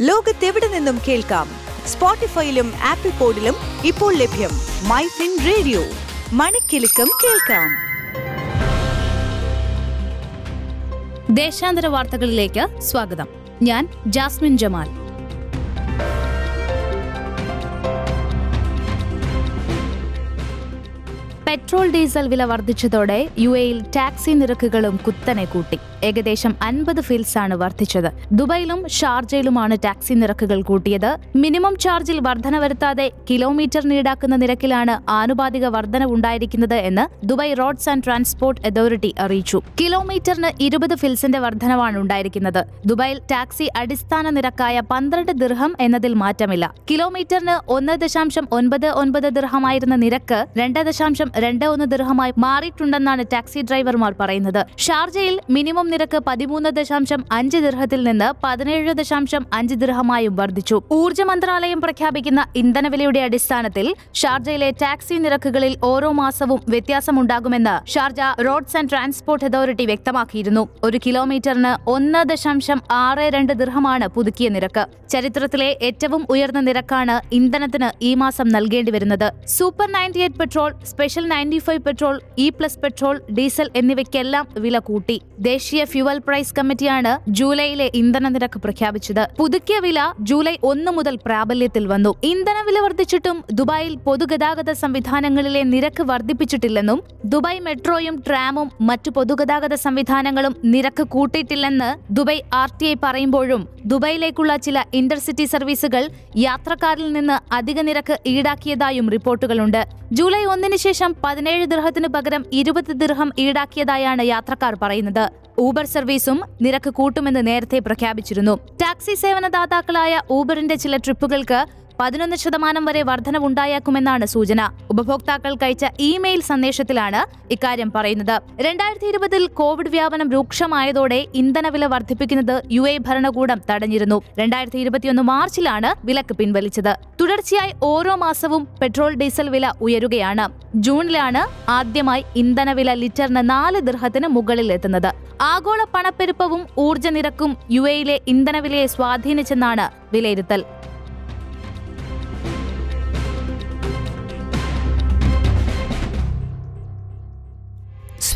ലോകത്തെവിടെ നിന്നും കേൾക്കാം? സ്പോട്ടിഫൈയിലും ആപ്പിൾ പോഡിലും ഇപ്പോൾ ലഭ്യം മൈ ഫിൻ റേഡിയോ. മണിക്കെലക്കം കേൾക്കാം. ദേശാന്തര വാർത്തകളിലേക്ക് സ്വാഗതം. ഞാൻ ജാസ്മിൻ ജമാൽ. പെട്രോൾ ഡീസൽ വില വർദ്ധിച്ചതോടെ യു എയിൽ ടാക്സി നിരക്കുകളും കുത്തനെ കൂട്ടി. ഏകദേശം അൻപത് ഫീൽസാണ് വർദ്ധിച്ചത്. ദുബൈയിലും ഷാർജയിലുമാണ് ടാക്സി നിരക്കുകൾ കൂട്ടിയത്. മിനിമം ചാർജിൽ വർധന വരുത്താതെ കിലോമീറ്ററിന് ഈടാക്കുന്ന നിരക്കിലാണ് ആനുപാതിക വർധന ഉണ്ടായിരിക്കുന്നത് എന്ന് Dubai roads and transport authority അറിയിച്ചു. കിലോമീറ്ററിന് ഇരുപത് ഫിൽസിന്റെ വർധനവാണ് ഉണ്ടായിരിക്കുന്നത്. ദുബായിൽ ടാക്സി അടിസ്ഥാന നിരക്കായ പന്ത്രണ്ട് ദിർഹം എന്നതിൽ മാറ്റമില്ല. കിലോമീറ്ററിന് ഒന്ന് ദശാംശം ഒൻപത് ഒൻപത് ദിർഹമായിരുന്ന നിരക്ക് രണ്ട് ദശാംശം രണ്ട് ഒന്ന് ദിർഹമായി മാറിയിട്ടുണ്ടെന്നാണ് ടാക്സി ഡ്രൈവർമാർ പറയുന്നത്. ഷാർജയിൽ മിനിമം നിരക്ക് പതിമൂന്ന് ദശാംശം അഞ്ച് ദിർഹത്തിൽ നിന്ന് പതിനേഴ് ദശാംശം അഞ്ച് ദിർഹമായും വർദ്ധിച്ചു. ഊർജ മന്ത്രാലയം പ്രഖ്യാപിക്കുന്ന ഇന്ധനവിലയുടെ അടിസ്ഥാനത്തിൽ ഷാർജയിലെ ടാക്സി നിരക്കുകളിൽ ഓരോ മാസവും വ്യത്യാസമുണ്ടാകുമെന്ന് Sharjah roads and transport authority വ്യക്തമാക്കിയിരുന്നു. ഒരു കിലോമീറ്ററിന് ഒന്ന് ദശാംശം ആറ് രണ്ട് ദിർഹമാണ് പുതുക്കിയ നിരക്ക്. ചരിത്രത്തിലെ ഏറ്റവും ഉയർന്ന നിരക്കാണ് ഇന്ധനത്തിന് ഈ മാസം നൽകേണ്ടി വരുന്നത്. Super ninety eight petrol special ninety five petrol E plus petrol diesel എന്നിവയ്ക്കെല്ലാം വില കൂട്ടി. ദേശീയ ഫ്യുവൽ പ്രൈസ് കമ്മിറ്റിയാണ് ജൂലൈയിലെ ഇന്ധന നിരക്ക് പ്രഖ്യാപിച്ചത്. പുതുക്കിയ വില ജൂലൈ ഒന്ന് മുതൽ പ്രാബല്യത്തിൽ വന്നു. ഇന്ധന വില വർദ്ധിച്ചിട്ടും ദുബായിൽ പൊതുഗതാഗത സംവിധാനങ്ങളിലെ നിരക്ക് വർദ്ധിപ്പിച്ചിട്ടില്ലെന്നും ദുബായ് മെട്രോയും ട്രാമും മറ്റു പൊതുഗതാഗത സംവിധാനങ്ങളും നിരക്ക് കൂട്ടിയിട്ടില്ലെന്ന് ദുബായ് ആർ ടി ഐ പറയുമ്പോഴും ദുബായിലേക്കുള്ള ചില ഇന്റർസിറ്റി സർവീസുകൾ യാത്രക്കാരിൽ നിന്ന് അധിക നിരക്ക് ഈടാക്കിയതായും റിപ്പോർട്ടുകളുണ്ട്. ജൂലൈ ഒന്നിന് ശേഷം പതിനേഴ് ദിർഹത്തിന് പകരം ഇരുപത് ദിർഹം ഈടാക്കിയതായാണ് യാത്രക്കാർ പറയുന്നത്. ഊബർ സർവീസും നിരക്ക് കൂട്ടുമെന്ന് നേരത്തെ പ്രഖ്യാപിച്ചിരുന്നു. ടാക്സി സേവനദാതാക്കളായ ഊബറിന്റെ ചില ട്രിപ്പുകൾക്ക് പതിനൊന്ന് ശതമാനം വരെ വർധനവുണ്ടായേക്കുമെന്നാണ് സൂചന. ഉപഭോക്താക്കൾക്ക് അയച്ച ഇമെയിൽ സന്ദേശത്തിലാണ് ഇക്കാര്യം പറയുന്നത്. രണ്ടായിരത്തി ഇരുപതിൽ കോവിഡ് വ്യാപനം രൂക്ഷമായതോടെ ഇന്ധനവില വർദ്ധിപ്പിക്കുന്നത് യു എ ഭരണകൂടം തടഞ്ഞിരുന്നു. രണ്ടായിരത്തി ഇരുപത്തിയൊന്ന് മാർച്ചിലാണ് വിലക്ക് പിൻവലിച്ചത്. തുടർച്ചയായി ഓരോ മാസവും പെട്രോൾ ഡീസൽ വില ഉയരുകയാണ്. ജൂണിലാണ് ആദ്യമായി ഇന്ധനവില ലിറ്ററിന് നാല് ദൃഹത്തിന് മുകളിൽ എത്തുന്നത്. ആഗോള പണപ്പെരുപ്പവും ഊർജ നിരക്കും യു എയിലെ ഇന്ധനവിലയെ സ്വാധീനിച്ചെന്നാണ് വിലയിരുത്തൽ.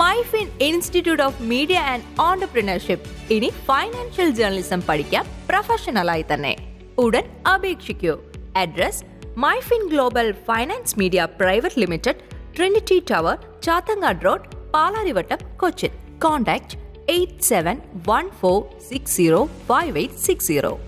Myfin institute of media and entrepreneurship. ഇനി ഫൈനാൻഷ്യൽ ജേർണലിസം പഠിക്കാം പ്രൊഫഷണലായി തന്നെ. ഉടൻ അപേക്ഷിക്കൂ. Address Myfin global finance media private limited trinity tower Chathangad road Palarivattom Cochin. Contact eight seven one four six zero five eight six zero.